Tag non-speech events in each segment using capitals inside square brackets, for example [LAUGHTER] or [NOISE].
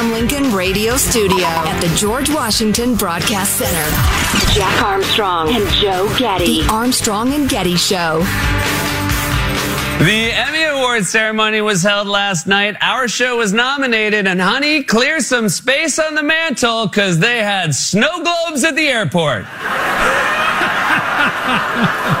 the Abraham Lincoln Radio Studio at the George Washington Broadcast Center, Jack Armstrong and Joe Getty. The Armstrong and Getty Show. The Emmy Awards ceremony was held last night. Our show was nominated, and honey, clear some space on the mantle because they had snow globes at the airport. [LAUGHS]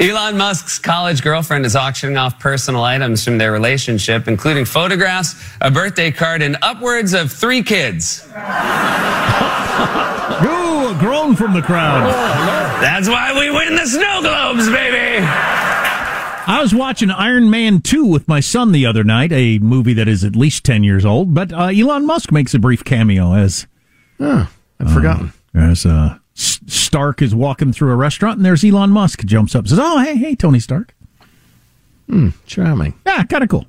Elon Musk's college girlfriend is auctioning off personal items from their relationship, including photographs, a birthday card, and upwards of three kids. Ooh, a groan from the crowd. That's why we win the snow globes, baby. I was watching Iron Man 2 with my son the other night, a movie that is at least 10 years old, but uh, Elon Musk makes a brief cameo as. Oh, I've forgotten. As uh, S- Stark is walking through a restaurant, and there's Elon Musk jumps up and says, Oh, hey, hey, Tony Stark. Hmm, charming. Yeah, kind of cool.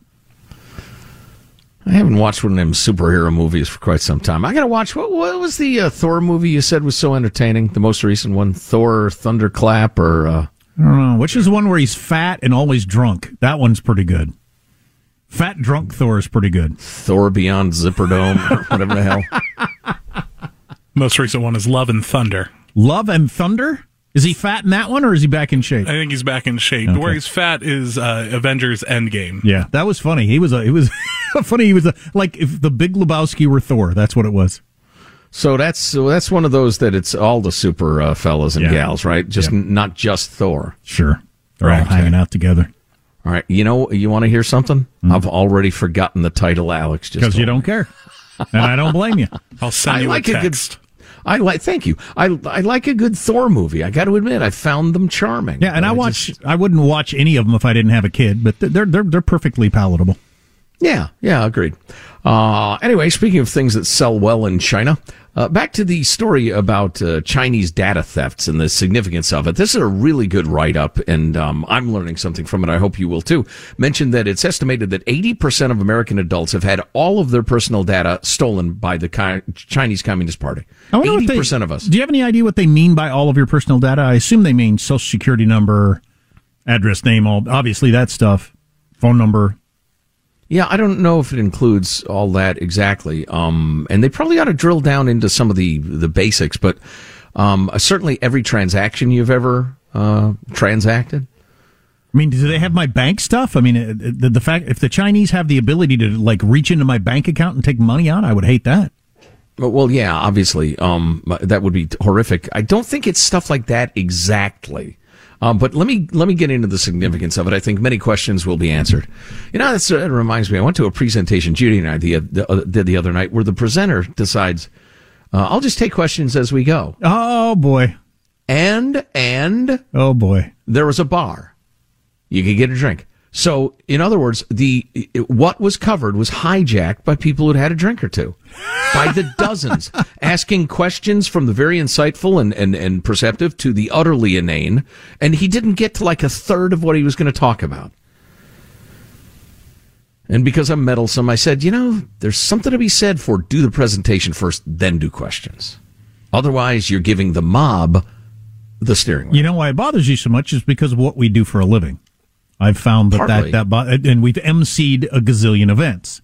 I haven't watched one of them superhero movies for quite some time. I got to watch. What, what was the uh, Thor movie you said was so entertaining? The most recent one, Thor Thunderclap, or uh... I don't know. Which is the one where he's fat and always drunk? That one's pretty good. Fat drunk Thor is pretty good. Thor Beyond Zipperdome, or whatever the hell. [LAUGHS] Most recent one is Love and Thunder. Love and Thunder? Is he fat in that one, or is he back in shape? I think he's back in shape. Okay. Where he's fat is uh, Avengers Endgame. Yeah, that was funny. He was a. He was [LAUGHS] funny. He was a, like if the Big Lebowski were Thor. That's what it was. So that's so that's one of those that it's all the super uh, fellas and Yeah. gals, right? Just Yeah. not just Thor. Sure, they're all hanging out together All right, you know, you want to hear something? I've already forgotten the title. Alex just because you don't care, and I don't blame you. [LAUGHS] I'll send I you like a a good- text. I like. Thank you. I I like a good Thor movie. I got to admit, I found them charming. Yeah, and I just- watch. I wouldn't watch any of them if I didn't have a kid, but they're they're they're perfectly palatable. Yeah, yeah, agreed. Uh, anyway, speaking of things that sell well in China, uh, back to the story about uh, Chinese data thefts and the significance of it. This is a really good write up, and um, I'm learning something from it. I hope you will too. Mentioned that it's estimated that 80% of American adults have had all of their personal data stolen by the Chi- Chinese Communist Party. I wonder what they- 80% of us. Do you have any idea what they mean by all of your personal data? I assume they mean social security number, address, name, all obviously that stuff, phone number. Yeah, I don't know if it includes all that exactly. Um, and they probably ought to drill down into some of the, the basics, but um, certainly every transaction you've ever uh, transacted. I mean, do they have my bank stuff? I mean, uh, the, the fact if the Chinese have the ability to like reach into my bank account and take money out, I would hate that. Well, yeah, obviously, um, that would be horrific. I don't think it's stuff like that exactly. Um, but let me let me get into the significance of it. I think many questions will be answered. You know, that's, it reminds me. I went to a presentation Judy and I the, the, uh, did the other night where the presenter decides, uh, "I'll just take questions as we go." Oh boy! And and oh boy, there was a bar. You could get a drink. So, in other words, the what was covered was hijacked by people who'd had a drink or two, by the dozens, [LAUGHS] asking questions from the very insightful and, and, and perceptive to the utterly inane, and he didn't get to like a third of what he was going to talk about. And because I'm meddlesome, I said, you know, there's something to be said for do the presentation first, then do questions. Otherwise, you're giving the mob the steering wheel. You know why it bothers you so much is because of what we do for a living. I've found that Partly. that, that and we've emceed a gazillion events.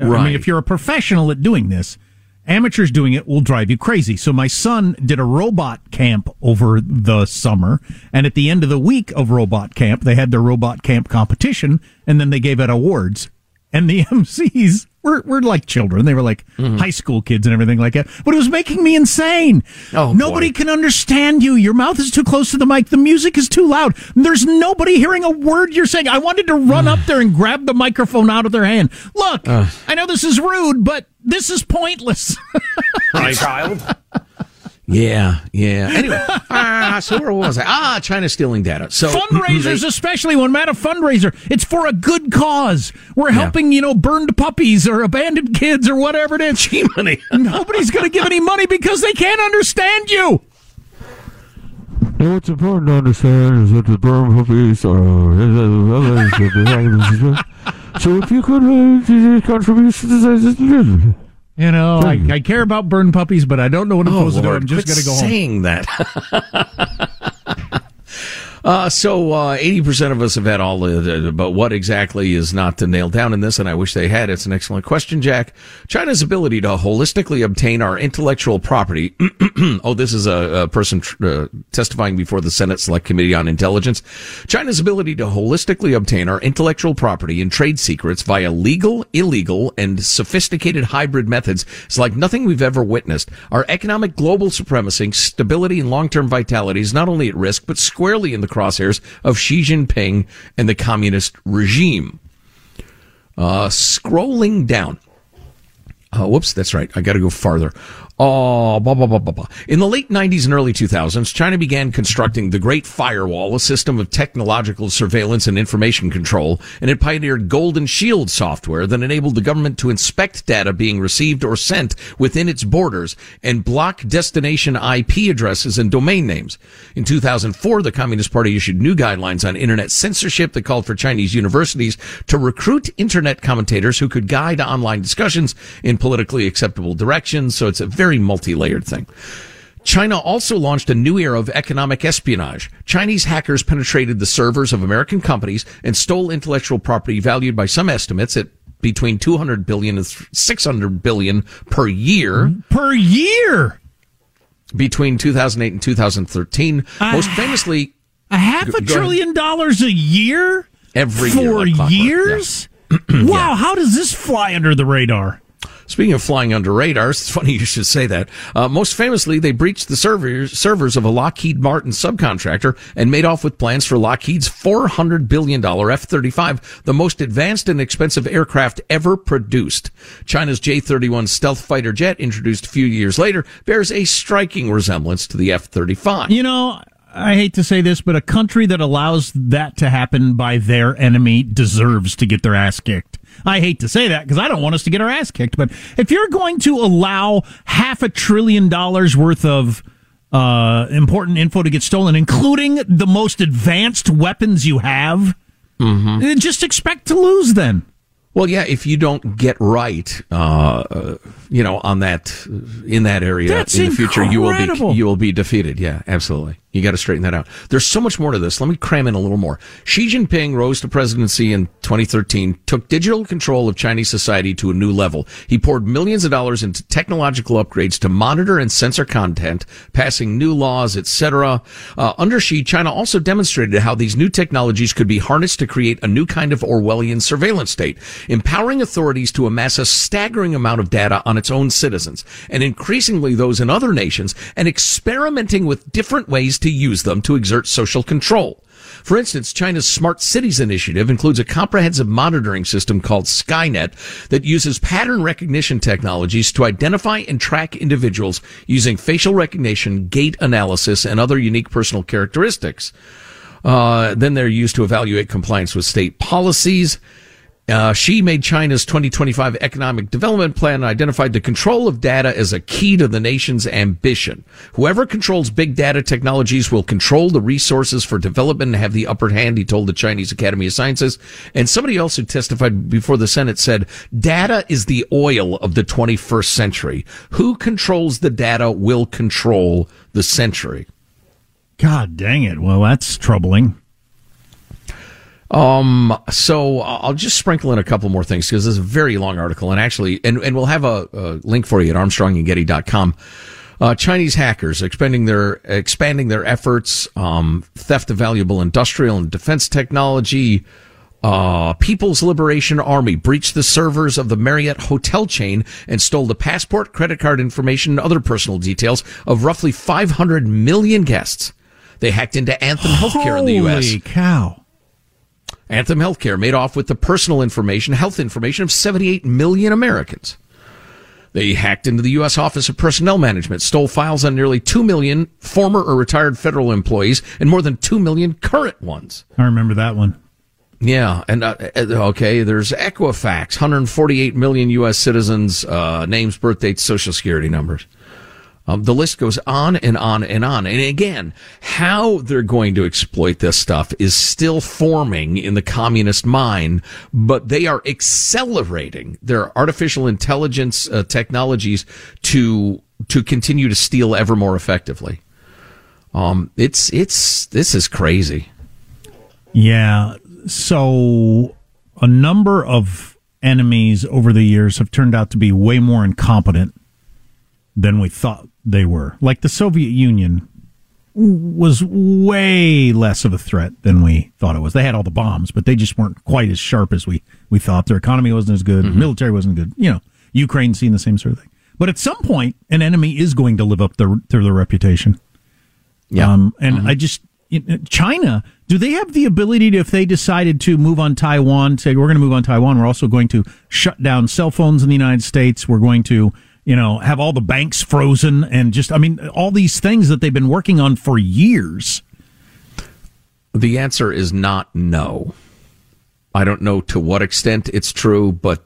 I mean, if you're a professional at doing this, amateurs doing it will drive you crazy. So my son did a robot camp over the summer, and at the end of the week of robot camp, they had their robot camp competition, and then they gave out awards. And the [LAUGHS] MCs were, were like children. They were like Mm-hmm. high school kids and everything like that. But it was making me insane. Oh, Nobody boy. can understand you. Your mouth is too close to the mic. The music is too loud. There's nobody hearing a word you're saying. I wanted to run up [SIGHS] there and grab the microphone out of their hand. Look, I know this is rude, but this is pointless. [LAUGHS] My child. Yeah, yeah. Anyway, [LAUGHS] ah, so where was I? Ah, China stealing data. So Fundraisers, especially when I'm at a fundraiser, it's for a good cause. We're helping, you know, burned puppies or abandoned kids or whatever it is. Gee, money. [LAUGHS] Nobody's going to give any money because they can't understand you. What's important to understand is that the burned puppies are. [LAUGHS] so if you could make uh, contribute to this. You know, I, hmm. I care about burned puppies, but I don't know what I'm Oh, supposed to do. Lord, I'm just going to go home. saying that. [LAUGHS] Uh, so uh, 80% of us have had all the, but what exactly is not to nail down in this, and I wish they had. It's an excellent question, Jack. China's ability to holistically obtain our intellectual property. [CLEARS THROAT] oh, this is a, a person tr- uh, testifying before the Senate Select Committee on Intelligence. China's ability to holistically obtain our intellectual property and trade secrets via legal, illegal, and sophisticated hybrid methods is like nothing we've ever witnessed. Our economic global supremacy, stability, and long-term vitality is not only at risk, but squarely in the crosshairs of Xi Jinping and the communist regime. Uh, scrolling down. Uh, whoops, that's right. I got to go farther. Oh, blah, blah, blah, blah, blah. In the late 90s and early 2000s, China began constructing the Great Firewall, a system of technological surveillance and information control, and it pioneered Golden Shield software that enabled the government to inspect data being received or sent within its borders and block destination IP addresses and domain names. In 2004, the Communist Party issued new guidelines on internet censorship that called for Chinese universities to recruit internet commentators who could guide online discussions in politically acceptable directions. So it's a very multi-layered thing. China also launched a new era of economic espionage. Chinese hackers penetrated the servers of American companies and stole intellectual property valued by some estimates at between 200 billion and 600 billion per year Per year. between 2008 and 2013. Most famously, A half a trillion dollars a year? Every year, like years? [CLEARS THROAT] wow, how does this fly under the radar? Speaking of flying under radars, it's funny you should say that. Uh, most famously, they breached the servers, servers of a Lockheed Martin subcontractor and made off with plans for Lockheed's $400 billion F-35, the most advanced and expensive aircraft ever produced. China's J-31 stealth fighter jet, introduced a few years later, bears a striking resemblance to the F-35. You know, I hate to say this, but a country that allows that to happen by their enemy deserves to get their ass kicked. I hate to say that because I don't want us to get our ass kicked, but if you're going to allow half a trillion dollars worth of uh, important info to get stolen, including the most advanced weapons you have, then just expect to lose then. Well, yeah, if you don't get right, uh, you know, on that in that area That's in the future, you will be you will be defeated. Yeah, absolutely. You got to straighten that out. There's so much more to this. Let me cram in a little more. Xi Jinping rose to presidency in 2013, took digital control of Chinese society to a new level. He poured millions of dollars into technological upgrades to monitor and censor content, passing new laws, etc. Uh, under Xi, China also demonstrated how these new technologies could be harnessed to create a new kind of Orwellian surveillance state, empowering authorities to amass a staggering amount of data on its own citizens and increasingly those in other nations and experimenting with different ways to use them to exert social control. For instance, China's Smart Cities initiative includes a comprehensive monitoring system called Skynet that uses pattern recognition technologies to identify and track individuals using facial recognition, gait analysis, and other unique personal characteristics. Uh, then they're used to evaluate compliance with state policies. Uh, Xi made China's 2025 economic development plan and identified the control of data as a key to the nation's ambition. Whoever controls big data technologies will control the resources for development and have the upper hand, he told the Chinese Academy of Sciences. And somebody else who testified before the Senate said, data is the oil of the 21st century. Who controls the data will control the century. God dang it. Well, that's troubling. Um, so I'll just sprinkle in a couple more things because this is a very long article and actually, and, and we'll have a, a link for you at armstrongandgetty.com. Uh, Chinese hackers expanding their, expanding their efforts, um, theft of valuable industrial and defense technology, uh, People's Liberation Army breached the servers of the Marriott hotel chain and stole the passport, credit card information, and other personal details of roughly 500 million guests. They hacked into Anthem Healthcare in the U.S. Holy cow. Anthem Healthcare made off with the personal information, health information of 78 million Americans. They hacked into the U.S. Office of Personnel Management, stole files on nearly 2 million former or retired federal employees and more than 2 million current ones. I remember that one. Yeah, and uh, okay, there's Equifax, 148 million U.S. citizens, uh, names, birth dates, social security numbers. Um, the list goes on and on and on. And again, how they're going to exploit this stuff is still forming in the communist mind, but they are accelerating their artificial intelligence uh, technologies to to continue to steal ever more effectively. Um, it's it's this is crazy. Yeah. So a number of enemies over the years have turned out to be way more incompetent than we thought they were. Like the Soviet Union was way less of a threat than we thought it was. They had all the bombs, but they just weren't quite as sharp as we, we thought. Their economy wasn't as good. Mm-hmm. Military wasn't good. You know, Ukraine seeing the same sort of thing. But at some point, an enemy is going to live up their, to their reputation. Yeah. Um, and I just, China, do they have the ability to, if they decided to move on Taiwan, say, we're going to move on Taiwan, we're also going to shut down cell phones in the United States, we're going to, you know, have all the banks frozen and just, I mean, all these things that they've been working on for years? The answer is not no. I don't know to what extent it's true, but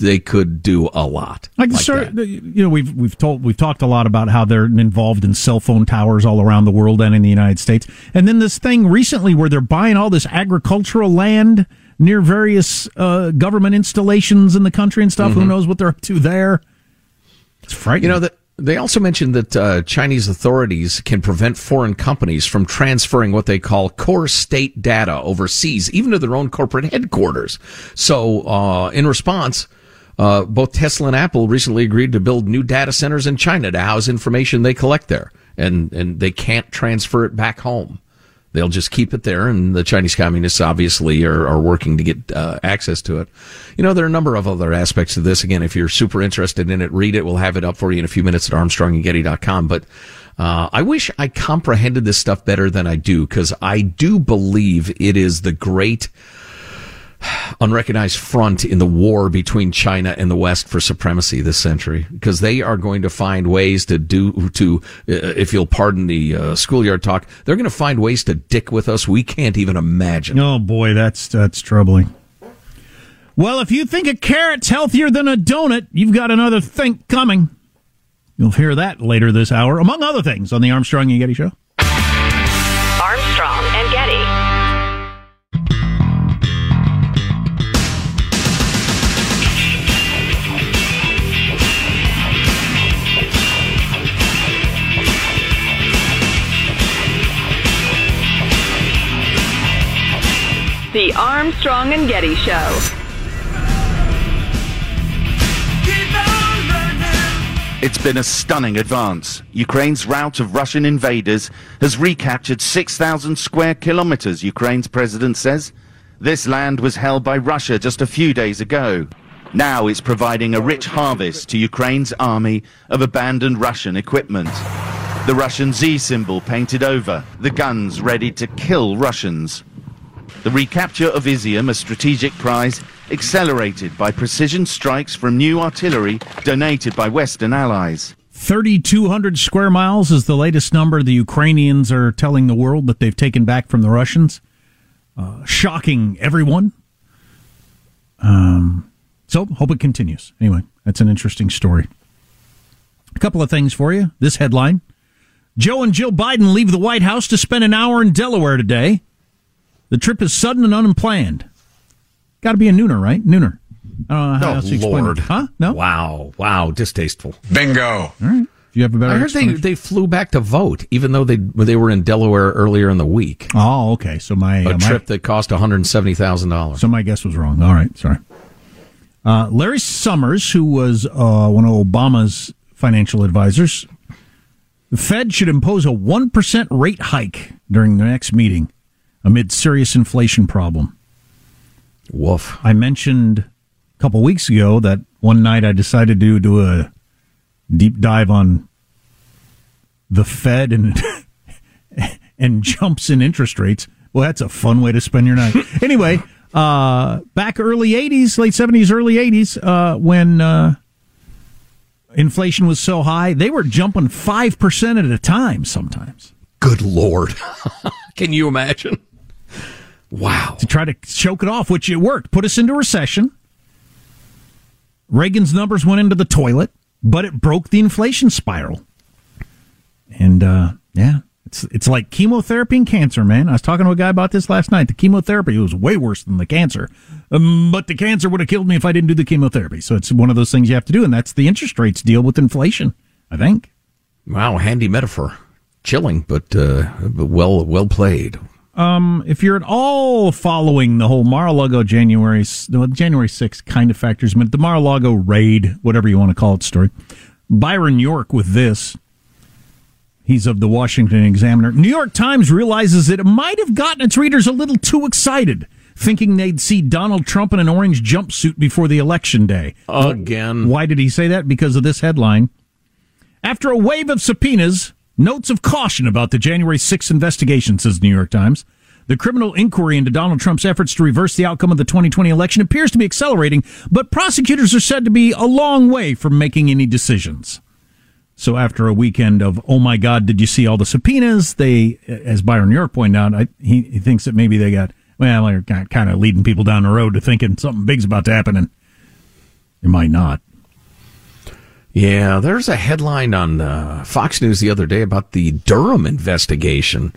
they could do a lot. Like, like sir, you know, we've we've told we've talked a lot about how they're involved in cell phone towers all around the world and in the United States. And then this thing recently where they're buying all this agricultural land near various uh, government installations in the country and stuff. Mm-hmm. Who knows what they're up to there? It's frightening. You know that. They also mentioned that uh, Chinese authorities can prevent foreign companies from transferring what they call core state data overseas, even to their own corporate headquarters. So, uh, in response, uh, both Tesla and Apple recently agreed to build new data centers in China to house information they collect there, and and they can't transfer it back home. They'll just keep it there, and the Chinese communists obviously are, are working to get uh, access to it. You know, there are a number of other aspects of this. Again, if you're super interested in it, read it. We'll have it up for you in a few minutes at armstrongandgetty.com. But uh, I wish I comprehended this stuff better than I do, because I do believe it is the great unrecognized front in the war between China and the West for supremacy this century because they are going to find ways to do to uh, if you'll pardon the uh, schoolyard talk they're going to find ways to dick with us we can't even imagine. Oh boy that's that's troubling. Well if you think a carrot's healthier than a donut you've got another think coming. You'll hear that later this hour among other things on the Armstrong and Getty show The Armstrong and Getty Show. It's been a stunning advance. Ukraine's rout of Russian invaders has recaptured 6,000 square kilometers, Ukraine's president says. This land was held by Russia just a few days ago. Now it's providing a rich harvest to Ukraine's army of abandoned Russian equipment. The Russian Z symbol painted over, the guns ready to kill Russians. The recapture of Izium, a strategic prize, accelerated by precision strikes from new artillery donated by Western allies. 3,200 square miles is the latest number the Ukrainians are telling the world that they've taken back from the Russians. Uh, shocking everyone. Um, so, hope it continues. Anyway, that's an interesting story. A couple of things for you. This headline Joe and Jill Biden leave the White House to spend an hour in Delaware today. The trip is sudden and unplanned. Got to be a nooner, right? Nooner. I don't know how Oh, else to explain Lord. it. Huh? No? Wow. Wow. Distasteful. Bingo. All right. If you have a better I heard they, they flew back to vote, even though they they were in Delaware earlier in the week. Oh, okay. So my, A uh, my trip that cost one hundred seventy thousand dollars. So my guess was wrong. All right, sorry. Uh, Larry Summers, who was uh, one of Obama's financial advisors, the Fed should impose a 1% rate hike during the next meeting amid serious inflation problem. Woof. I mentioned a couple weeks ago that one night I decided to do a deep dive on the Fed and [LAUGHS] and jumps in interest rates. Well, that's a fun way to spend your night. [LAUGHS] anyway, uh, back early '80s, late '70s, early '80s, uh, when uh, inflation was so high, they were jumping five percent at a time. Sometimes Good Lord. [LAUGHS] Can you imagine? Wow. to try to choke it off, which it worked. Put us into recession. Reagan's numbers went into the toilet, but it broke the inflation spiral. And uh, yeah, it's it's like chemotherapy and cancer, man. I was talking to a guy about this last night. The chemotherapy was way worse than the cancer, um, but the cancer would have killed me if I didn't do the chemotherapy. So it's one of those things you have to do, and that's the interest rates deal with inflation. I think. Wow. Handy metaphor. Chilling, but, uh, but well well played. Um, if you're at all following the whole Mar-a-Lago January, no, January 6th kind of factors, but the Mar-a-Lago raid, whatever you want to call it, story. Byron York with this. He's of the Washington Examiner. New York Times realizes that it might have gotten its readers a little too excited, thinking they'd see Donald Trump in an orange jumpsuit before the election day. Again. Why did he say that? Because of this headline. After a wave of subpoenas, notes of caution about the January 6th investigation, says the New York Times. The criminal inquiry into Donald Trump's efforts to reverse the outcome of the 2020 election appears to be accelerating, but prosecutors are said to be a long way from making any decisions. So after a weekend of, oh my God, did you see all the subpoenas? They, as Byron York pointed out, I, he, he thinks that maybe they got, well, they're kind of leading people down the road to thinking something big's about to happen, and it might not. Yeah, there's a headline on uh, Fox News the other day about the Durham investigation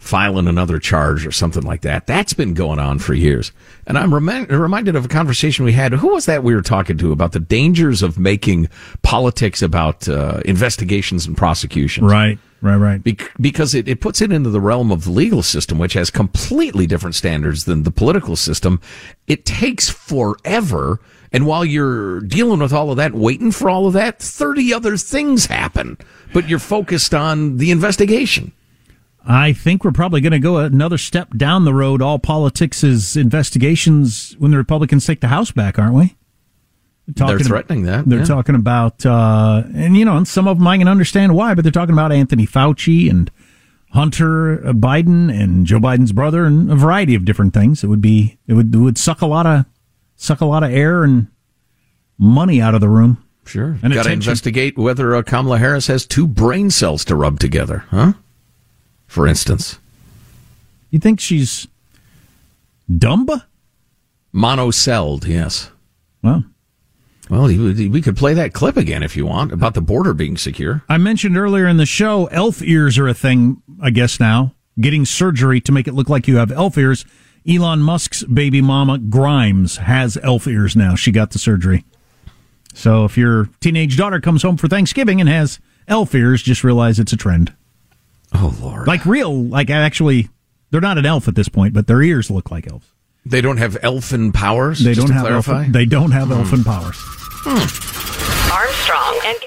filing another charge or something like that. That's been going on for years. And I'm remi- reminded of a conversation we had. Who was that we were talking to about the dangers of making politics about uh, investigations and prosecutions? Right, right, right. Bec- because it, it puts it into the realm of the legal system, which has completely different standards than the political system. It takes forever. And while you're dealing with all of that, waiting for all of that, 30 other things happen, but you're focused on the investigation. I think we're probably going to go another step down the road. All politics is investigations when the Republicans take the House back, aren't we? They're threatening that. They're yeah. talking about, uh, and you know, and some of them I can understand why, but they're talking about Anthony Fauci and Hunter Biden and Joe Biden's brother and a variety of different things. It would be, it would, it would suck a lot of, suck a lot of air and money out of the room. Sure. And Got to investigate whether uh, Kamala Harris has two brain cells to rub together, huh? For instance, You think she's dumb? monocelled, yes. Well, Well, we could play that clip again if you want about the border being secure. I mentioned earlier in the show, elf ears are a thing, I guess now. Getting surgery to make it look like you have elf ears. Elon Musk's baby mama, Grimes, has elf ears now. She got the surgery. So if your teenage daughter comes home for Thanksgiving and has elf ears, just realize it's a trend. Oh, Lord. Like real, like actually, they're not an elf at this point, but their ears look like elves. They don't have elfin powers. They just don't to have clarify. elfin, they don't have Hmm. elfin powers. Armstrong and Getty.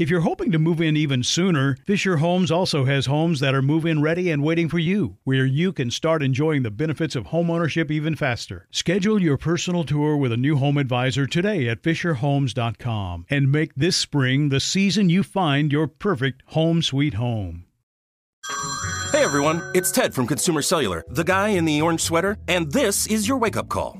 If you're hoping to move in even sooner, Fisher Homes also has homes that are move in ready and waiting for you, where you can start enjoying the benefits of homeownership even faster. Schedule your personal tour with a new home advisor today at FisherHomes.com and make this spring the season you find your perfect home sweet home. Hey everyone, it's Ted from Consumer Cellular, the guy in the orange sweater, and this is your wake up call.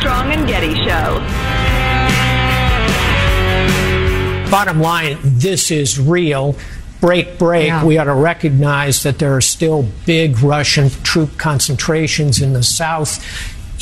Armstrong and Getty Show. Bottom line, this is real. Break, break. Yeah. We ought to recognize that there are still big Russian troop concentrations in the south.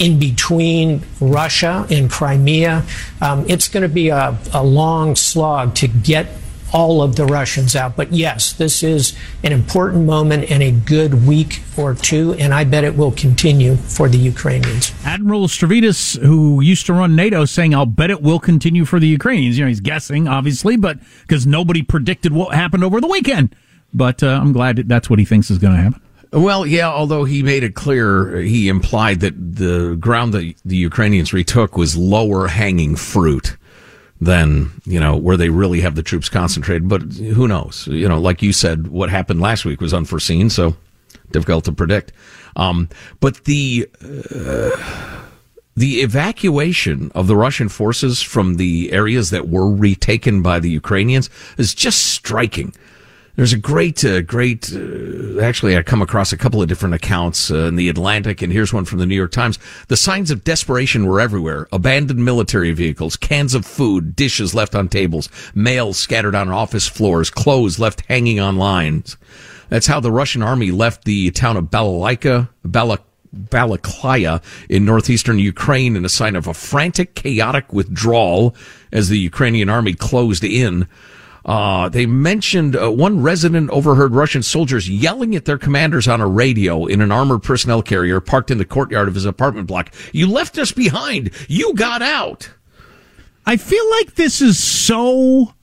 In between Russia and Crimea, um, it's going to be a, a long slog to get all of the Russians out. But yes, this is an important moment and a good week or two, and I bet it will continue for the Ukrainians. Admiral Stavridis, who used to run NATO, saying, "I'll bet it will continue for the Ukrainians." You know, he's guessing, obviously, but because nobody predicted what happened over the weekend. But uh, I'm glad that that's what he thinks is going to happen. Well, yeah, although he made it clear, he implied that the ground that the Ukrainians retook was lower hanging fruit than, you know, where they really have the troops concentrated. But who knows? You know, like you said, what happened last week was unforeseen, so difficult to predict. Um, but the, uh, the evacuation of the Russian forces from the areas that were retaken by the Ukrainians is just striking. There's a great, uh, great. Uh, actually, I come across a couple of different accounts uh, in the Atlantic, and here's one from the New York Times. The signs of desperation were everywhere: abandoned military vehicles, cans of food, dishes left on tables, mail scattered on office floors, clothes left hanging on lines. That's how the Russian army left the town of Balalaika, Balak. Balaklaya in northeastern Ukraine in a sign of a frantic, chaotic withdrawal as the Ukrainian army closed in. Uh, they mentioned uh, one resident overheard Russian soldiers yelling at their commanders on a radio in an armored personnel carrier parked in the courtyard of his apartment block. You left us behind. You got out. I feel like this is so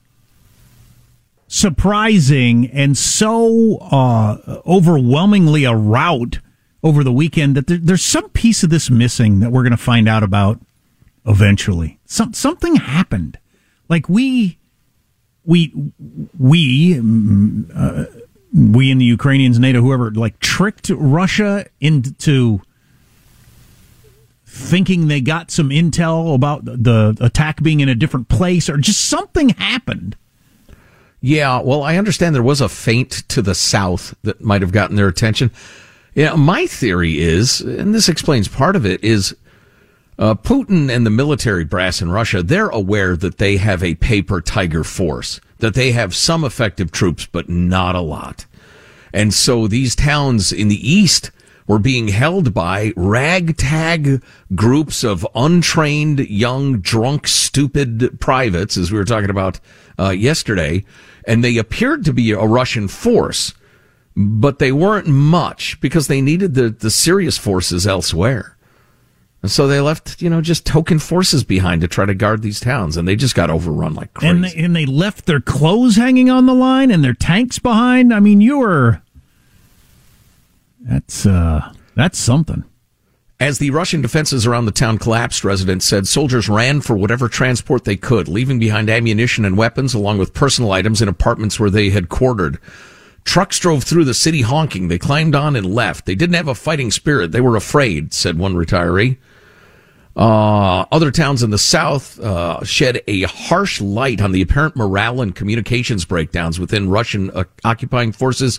surprising and so uh, overwhelmingly a rout over the weekend that there, there's some piece of this missing that we're going to find out about eventually. Some something happened. Like we we we mm, uh, we and the Ukrainians, NATO, whoever, like tricked Russia into thinking they got some intel about the attack being in a different place, or just something happened. Yeah, well, I understand there was a feint to the south that might have gotten their attention. Yeah, my theory is, and this explains part of it, is uh, Putin and the military brass in Russia, they're aware that they have a paper tiger force, that they have some effective troops, but not a lot. And so these towns in the east were being held by ragtag groups of untrained, young, drunk, stupid privates, as we were talking about uh, yesterday. And they appeared to be a Russian force, but they weren't much because they needed the, the serious forces elsewhere. And so they left, you know, just token forces behind to try to guard these towns, and they just got overrun like crazy. And they, and they left their clothes hanging on the line and their tanks behind. I mean, you were. That's uh, that's something. As the Russian defenses around the town collapsed, residents said soldiers ran for whatever transport they could, leaving behind ammunition and weapons along with personal items in apartments where they had quartered. Trucks drove through the city honking. They climbed on and left. They didn't have a fighting spirit. They were afraid, said one retiree. Uh, other towns in the south uh, shed a harsh light on the apparent morale and communications breakdowns within Russian uh, occupying forces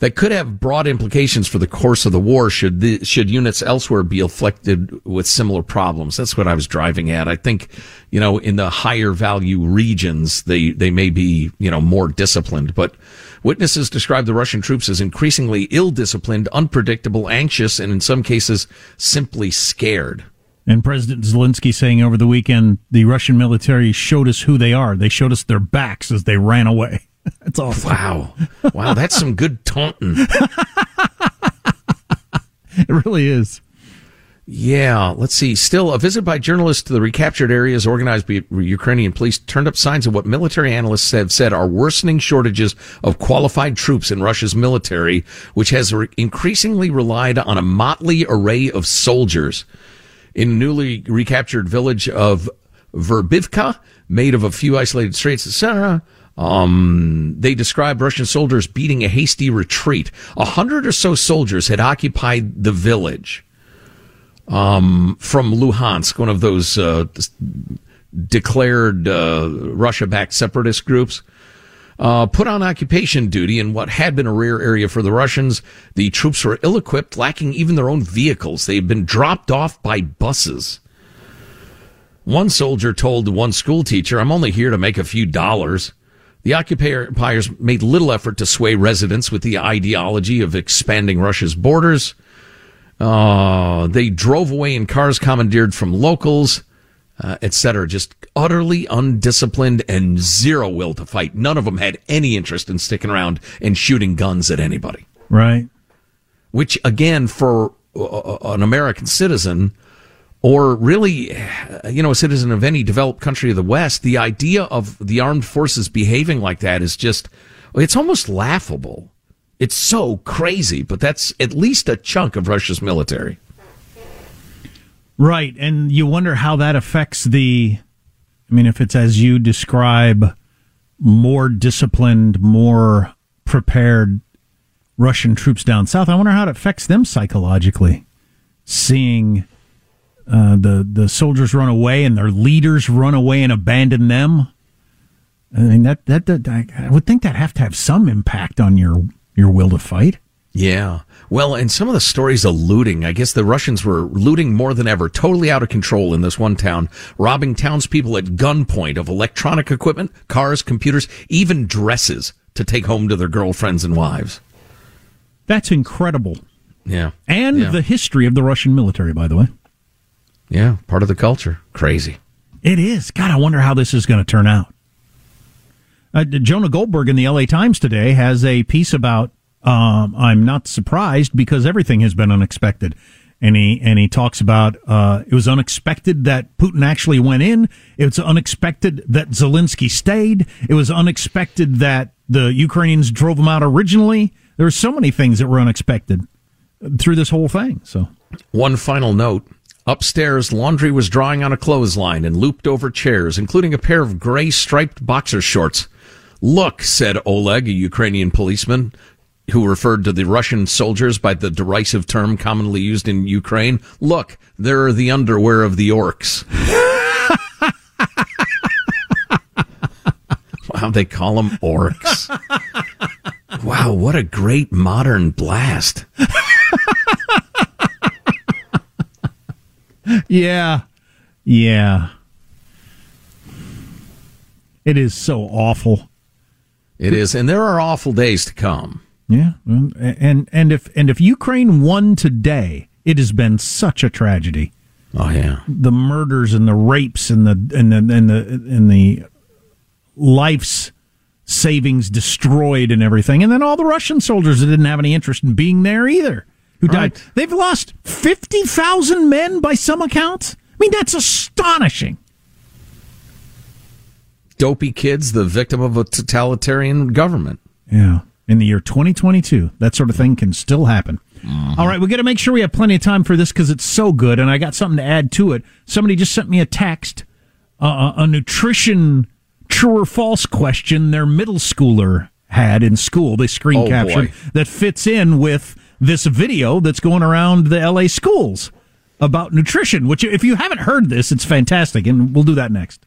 that could have broad implications for the course of the war should the, should units elsewhere be afflicted with similar problems. That's what I was driving at. I think, you know, in the higher value regions, they, they may be, you know, more disciplined, but witnesses describe the Russian troops as increasingly ill-disciplined, unpredictable, anxious, and in some cases simply scared. And President Zelensky saying over the weekend, the Russian military showed us who they are. They showed us their backs as they ran away. [LAUGHS] That's awesome. Wow. Wow, that's some good taunting. [LAUGHS] it really is. Yeah, let's see. Still, a visit by journalists to the recaptured areas organized by Ukrainian police turned up signs of what military analysts have said are worsening shortages of qualified troops in Russia's military, which has re- increasingly relied on a motley array of soldiers. In newly recaptured village of Verbivka, made of a few isolated streets, etc., um, they described Russian soldiers beating a hasty retreat. A hundred or so soldiers had occupied the village um, from Luhansk, one of those uh, declared uh, Russia-backed separatist groups. Uh, put on occupation duty in what had been a rare area for the Russians. The troops were ill-equipped, lacking even their own vehicles. They had been dropped off by buses. One soldier told one school teacher, I'm only here to make a few dollars. The occupiers made little effort to sway residents with the ideology of expanding Russia's borders. Uh, they drove away in cars commandeered from locals, uh, etc. Just utterly undisciplined and zero will to fight. None of them had any interest in sticking around and shooting guns at anybody. Right. Which, again, for uh, an American citizen, or really, you know, a citizen of any developed country of the West, the idea of the armed forces behaving like that is just, it's almost laughable. It's so crazy, but that's at least a chunk of Russia's military. Right. And you wonder how that affects the, I mean, if it's as you describe, more disciplined, more prepared Russian troops down south, I wonder how it affects them psychologically. Seeing uh, the the soldiers run away and their leaders run away and abandon them. I mean that, that that I would think that have to have some impact on your your will to fight. Yeah. Well, and some of the stories of looting, I guess the Russians were looting more than ever, totally out of control in this one town, robbing townspeople at gunpoint of electronic equipment, cars, computers, even dresses to take home to their girlfriends and wives. That's incredible. Yeah. And yeah. the history of the Russian military, by the way. Yeah, part of the culture. Crazy. It is. God, I wonder how this is going to turn out. Uh, Jonah Goldberg in the LA Times today has a piece about um, I'm not surprised because everything has been unexpected. And he, and he talks about uh, it was unexpected that Putin actually went in. It was unexpected that Zelensky stayed. It was unexpected that the Ukrainians drove him out originally. There were so many things that were unexpected through this whole thing. So, one final note. Upstairs, laundry was drying on a clothesline and looped over chairs, including a pair of gray striped boxer shorts. Look, said Oleg, a Ukrainian policeman, who referred to the Russian soldiers by the derisive term commonly used in Ukraine. Look, they're the underwear of the orcs. [LAUGHS] wow, they call them orcs. Wow, what a great modern blast. [LAUGHS] yeah. Yeah. It is so awful. It is, and there are awful days to come. Yeah, and and if and if Ukraine won today, it has been such a tragedy. Oh yeah, the murders and the rapes and the and the and the and the lives savings destroyed and everything, and then all the Russian soldiers that didn't have any interest in being there either, who died. Right. They've lost fifty thousand men by some accounts. I mean, that's astonishing. Dopey kids, the victim of a totalitarian government. Yeah. In the year 2022, that sort of thing can still happen. All right, we got to make sure we have plenty of time for this because it's so good, and I got something to add to it. Somebody just sent me a text, uh, a nutrition true or false question their middle schooler had in school. They screen Oh, captured boy. that fits in with this video that's going around the LA schools about nutrition. Which, if you haven't heard this, it's fantastic, and we'll do that next.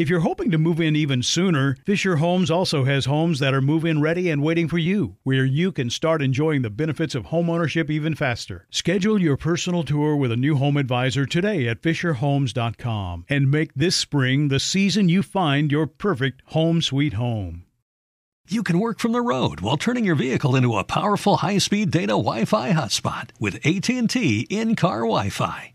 If you're hoping to move in even sooner, Fisher Homes also has homes that are move in ready and waiting for you, where you can start enjoying the benefits of homeownership even faster. Schedule your personal tour with a new home advisor today at FisherHomes.com and make this spring the season you find your perfect home sweet home. You can work from the road while turning your vehicle into a powerful high-speed data Wi-Fi hotspot with AT&T in-car Wi-Fi.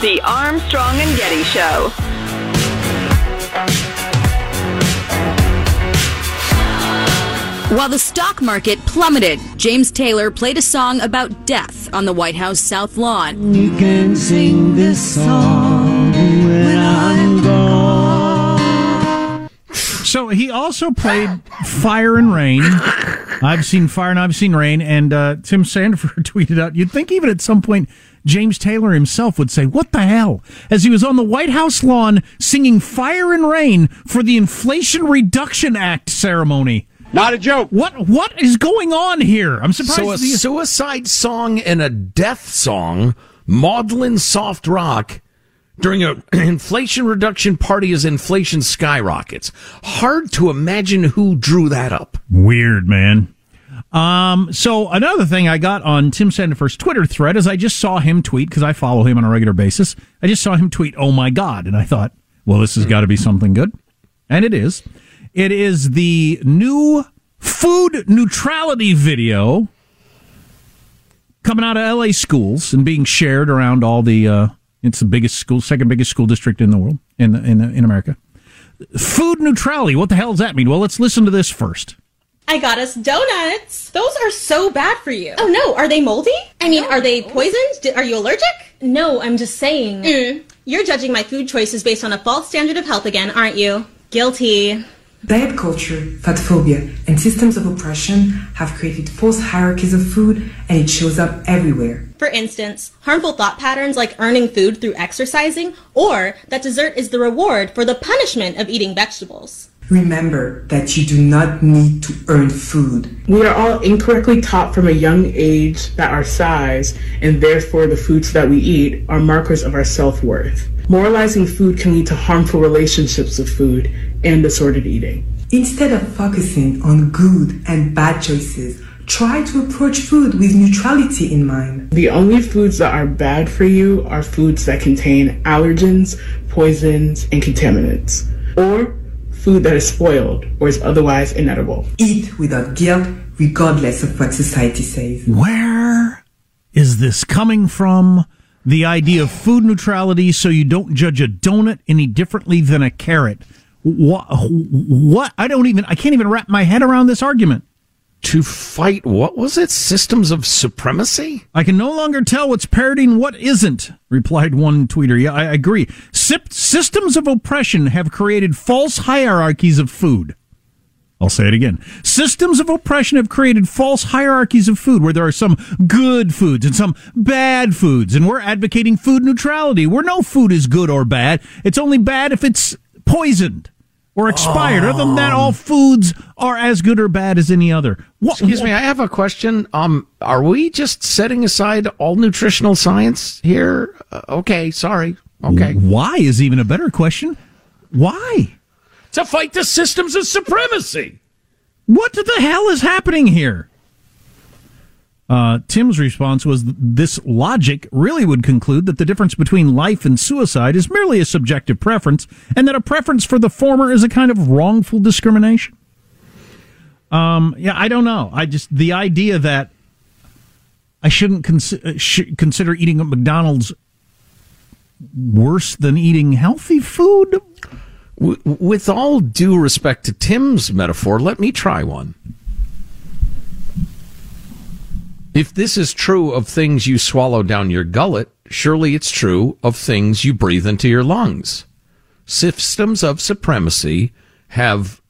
The Armstrong and Getty Show. While the stock market plummeted, James Taylor played a song about death on the White House South Lawn. You can sing this song when I'm gone. So he also played Fire and Rain. I've seen Fire and I've seen Rain. And uh, Tim Sandefur [LAUGHS] tweeted out, you'd think even at some point James Taylor himself would say, What the hell? As he was on the White House lawn singing Fire and Rain for the Inflation Reduction Act ceremony. Not a joke. What What is going on here? I'm surprised. So a the- suicide song and a death song, maudlin soft rock, during an [CLEARS THROAT] inflation reduction party as inflation skyrockets. Hard to imagine who drew that up. Weird, man. Um, so another thing I got on Tim Sandefur's Twitter thread is I just saw him tweet because I follow him on a regular basis. I just saw him tweet, "Oh my god!" and I thought, well, this has got to be something good, and it is. It is the new food neutrality video coming out of LA schools and being shared around all the. Uh, it's the biggest school, second biggest school district in the world in the, in the, in America. Food neutrality. What the hell does that mean? Well, let's listen to this first. I got us donuts. Those are so bad for you. Oh no, are they moldy? I mean, are they poisoned? D- Are you allergic? No, I'm just saying. Mm. You're judging my food choices based on a false standard of health again, aren't you? Guilty. Diet culture, fat phobia, and systems of oppression have created false hierarchies of food, and it shows up everywhere. For instance, harmful thought patterns like earning food through exercising, or that dessert is the reward for the punishment of eating vegetables. Remember that you do not need to earn food. We are all incorrectly taught from a young age that our size, and therefore the foods that we eat, are markers of our self worth. Moralizing food can lead to harmful relationships with food and disordered eating. Instead of focusing on good and bad choices, try to approach food with neutrality in mind. The only foods that are bad for you are foods that contain allergens, poisons, and contaminants, or food that is spoiled or is otherwise inedible. Eat without guilt, regardless of what society says. Where is this coming from? The idea of food neutrality so you don't judge a donut any differently than a carrot. What? What? I don't even, I can't even wrap my head around this argument. To fight, what was it? Systems of supremacy? I can no longer tell what's parroting what isn't, replied one tweeter. Yeah, I agree. Sip- systems of oppression have created false hierarchies of food. I'll say it again. Systems of oppression have created false hierarchies of food where there are some good foods and some bad foods, and we're advocating food neutrality where no food is good or bad. It's only bad if it's poisoned or expired. Other than that, all foods are as good or bad as any other. What, Excuse me, I have a question. Um, are we just setting aside all nutritional science here? Uh, okay, sorry. Okay. Why is even a better question. Why? To fight the systems of supremacy. What the hell is happening here? Uh, Tim's response was this logic really would conclude that the difference between life and suicide is merely a subjective preference, and that a preference for the former is a kind of wrongful discrimination. Um, yeah, I don't know. I just, the idea that I shouldn't consi- sh- consider eating at McDonald's worse than eating healthy food. W- with all due respect to Tim's metaphor, let me try one. If this is true of things you swallow down your gullet, surely it's true of things you breathe into your lungs. Systems of supremacy have,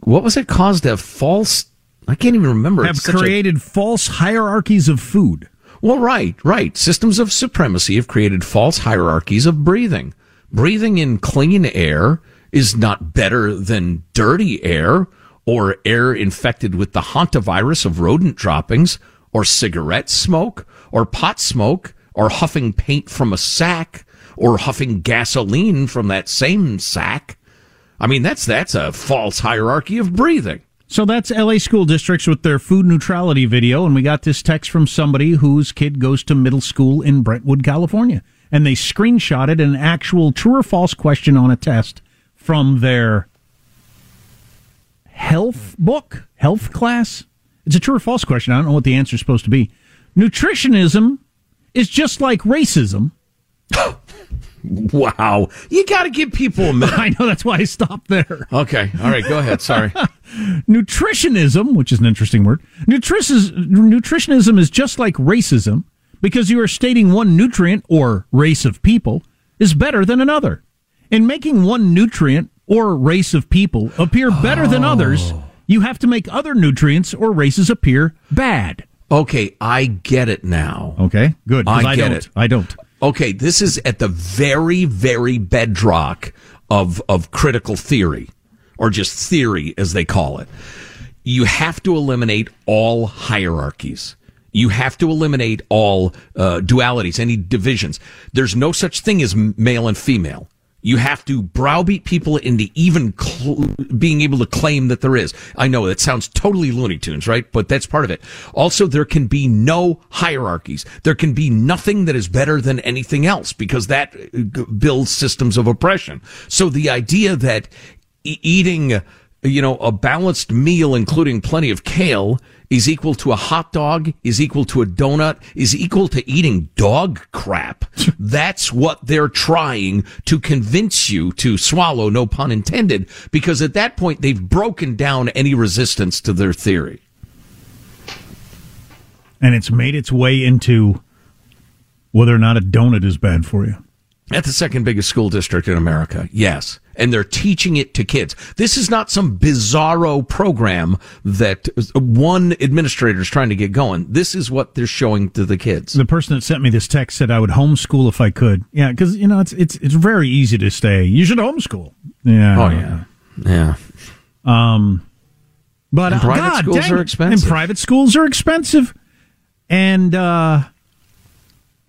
what was it caused to have false, I can't even remember. Have It's such a- created false hierarchies of food. well, right, right. Systems of supremacy have created false hierarchies of breathing. Breathing in clean air is not better than dirty air or air infected with the hantavirus of rodent droppings or cigarette smoke or pot smoke or huffing paint from a sack or huffing gasoline from that same sack. I mean, that's, that's a false hierarchy of breathing. So that's LA school districts with their food neutrality video. And we got this text from somebody whose kid goes to middle school in Brentwood, California. And they screenshotted an actual true or false question on a test from their health book, health class. It's a true or false question. I don't know what the answer is supposed to be. Nutritionism is just like racism. [LAUGHS] Wow. You got to give people a minute. [LAUGHS] I know that's why I stopped there. Okay. All right. Go ahead. Sorry. [LAUGHS] Nutritionism, which is an interesting word, nutrition, nutritionism is just like racism because you are stating one nutrient or race of people is better than another. And making one nutrient or race of people appear better than oh. others, you have to make other nutrients or races appear bad. Okay, I get it now. Okay, good. 'cause I, get it. I don't. Okay, this is at the very, very bedrock of of critical theory, or just theory as they call it. You have to eliminate all hierarchies. You have to eliminate all uh, dualities, any divisions. There's no such thing as male and female. You have to browbeat people into even cl- being able to claim that there is. I know that sounds totally Looney Tunes, right? But that's part of it. Also, there can be no hierarchies. There can be nothing that is better than anything else because that uh, builds systems of oppression. So the idea that e- eating, you know, a balanced meal, including plenty of kale, is equal to a hot dog, is equal to a donut, is equal to eating dog crap. [LAUGHS] That's what they're trying to convince you to swallow, no pun intended, because at that point they've broken down any resistance to their theory. And it's made its way into whether or not a donut is bad for you. At the second biggest school district in America, yes. And they're teaching it to kids. This is not some bizarro program that one administrator is trying to get going. This is what they're showing to the kids. The person that sent me this text said I would homeschool if I could. Yeah, because you know it's it's it's very easy to say you should homeschool. Yeah. Oh, yeah. Yeah. Um, but And uh, private God, schools dang are expensive. And private schools are expensive. And uh,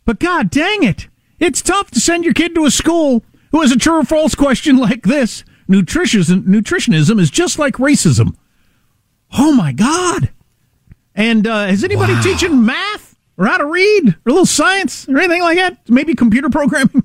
but God dang it, it's tough to send your kid to a school who has a true or false question like this. Nutritionism, nutritionism is just like racism. Oh my God! And uh, is anybody Wow. teaching math or how to read or a little science or anything like that? Maybe computer programming.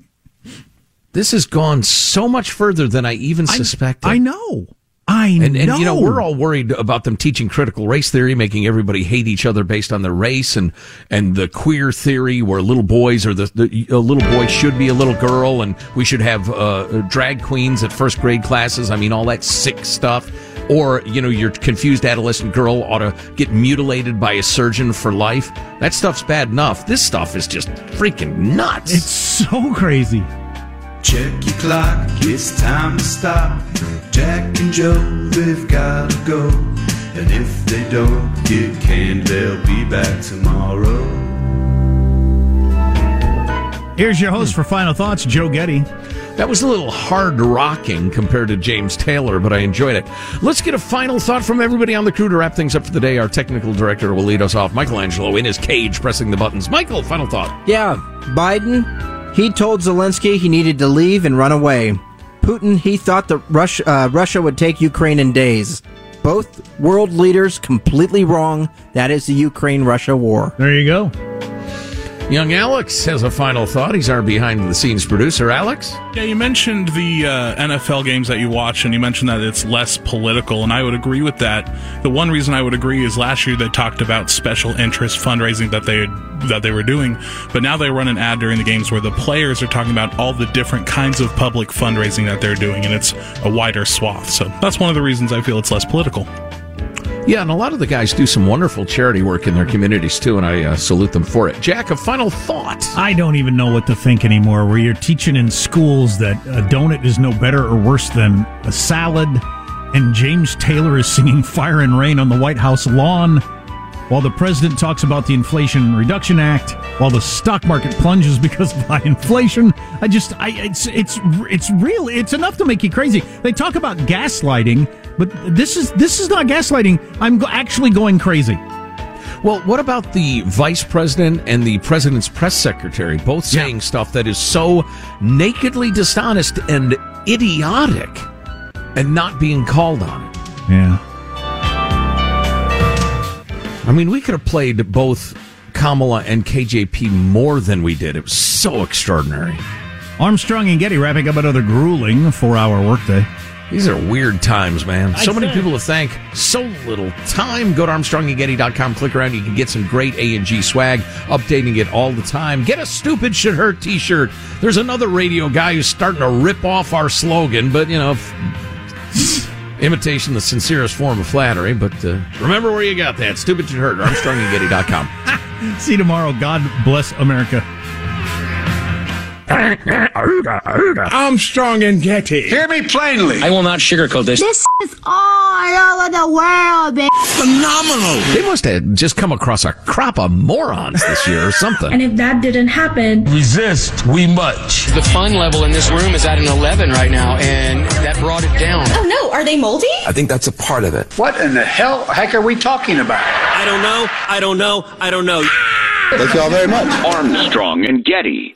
This has gone so much further than I even suspected. I know. I and, and you know know. we're all worried about them teaching critical race theory, making everybody hate each other based on their race, and and the queer theory where little boys or the, the a little boy should be a little girl, and we should have uh, drag queens at first grade classes. I mean, all that sick stuff. Or you know, your confused adolescent girl ought to get mutilated by a surgeon for life. That stuff's bad enough. This stuff is just freaking nuts. It's so crazy. Check your clock, it's time to stop. Jack and Joe, they've gotta go. And if they don't get canned, they'll be back tomorrow. Here's your host for final thoughts, Joe Getty. That was a little hard rocking compared to James Taylor, but I enjoyed it. Let's get a final thought from everybody on the crew to wrap things up for the day. Our technical director will lead us off. Michelangelo in his cage pressing the buttons. Michael, final thought. Yeah, Biden, he told Zelensky he needed to leave and run away. Putin, he thought that Russia, uh, Russia would take Ukraine in days. Both world leaders completely wrong. That is the Ukraine Russia war. There you go. Young Alex has a final thought. He's our behind the scenes producer. Alex? Yeah, you mentioned the uh, NFL games that you watch, and you mentioned that it's less political, and I would agree with that. The one reason I would agree is last year they talked about special interest fundraising that they that they were doing, but now they run an ad during the games where the players are talking about all the different kinds of public fundraising that they're doing, and it's a wider swath. So that's one of the reasons I feel it's less political. Yeah, and a lot of the guys do some wonderful charity work in their communities too, and I uh, salute them for it. Jack, a final thought. I don't even know what to think anymore. Where you're teaching in schools that a donut is no better or worse than a salad, and James Taylor is singing "Fire and Rain" on the White House lawn, while the president talks about the Inflation Reduction Act, while the stock market plunges because of high inflation. I just, I, it's, it's, it's real. It's enough to make you crazy. They talk about gaslighting, but this is this is not gaslighting. I'm go- actually going crazy. Well, what about the vice president and the president's press secretary both saying stuff that is so nakedly dishonest and idiotic and not being called on it? Yeah. I mean, we could have played both Kamala and KJP more than we did. It was so extraordinary. Armstrong and Getty wrapping up another grueling four-hour workday. These are weird times, man. So many people to thank, so little time. Go to ArmstrongandGetty.com, click around. You can get some great A&G swag, updating it all the time. Get a Stupid Should Hurt t-shirt. There's another radio guy who's starting to rip off our slogan, but, you know, f- imitation the sincerest form of flattery. But uh, remember where you got that. Stupid Should Hurt, ArmstrongandGetty.com. [LAUGHS] See you tomorrow. God bless America. Armstrong and Getty. Hear me plainly. I will not sugarcoat this. This is all over the world, baby. Phenomenal. They must have just come across a crop of morons this year or something. And if that didn't happen, Resist, we much. The fun level in this room is at an 11 right now, and that brought it down. Oh no, are they moldy? I think that's a part of it. What in the hell heck are we talking about? I don't know. I don't know. I don't know. Thank you all very much. Armstrong and Getty.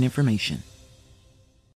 important information.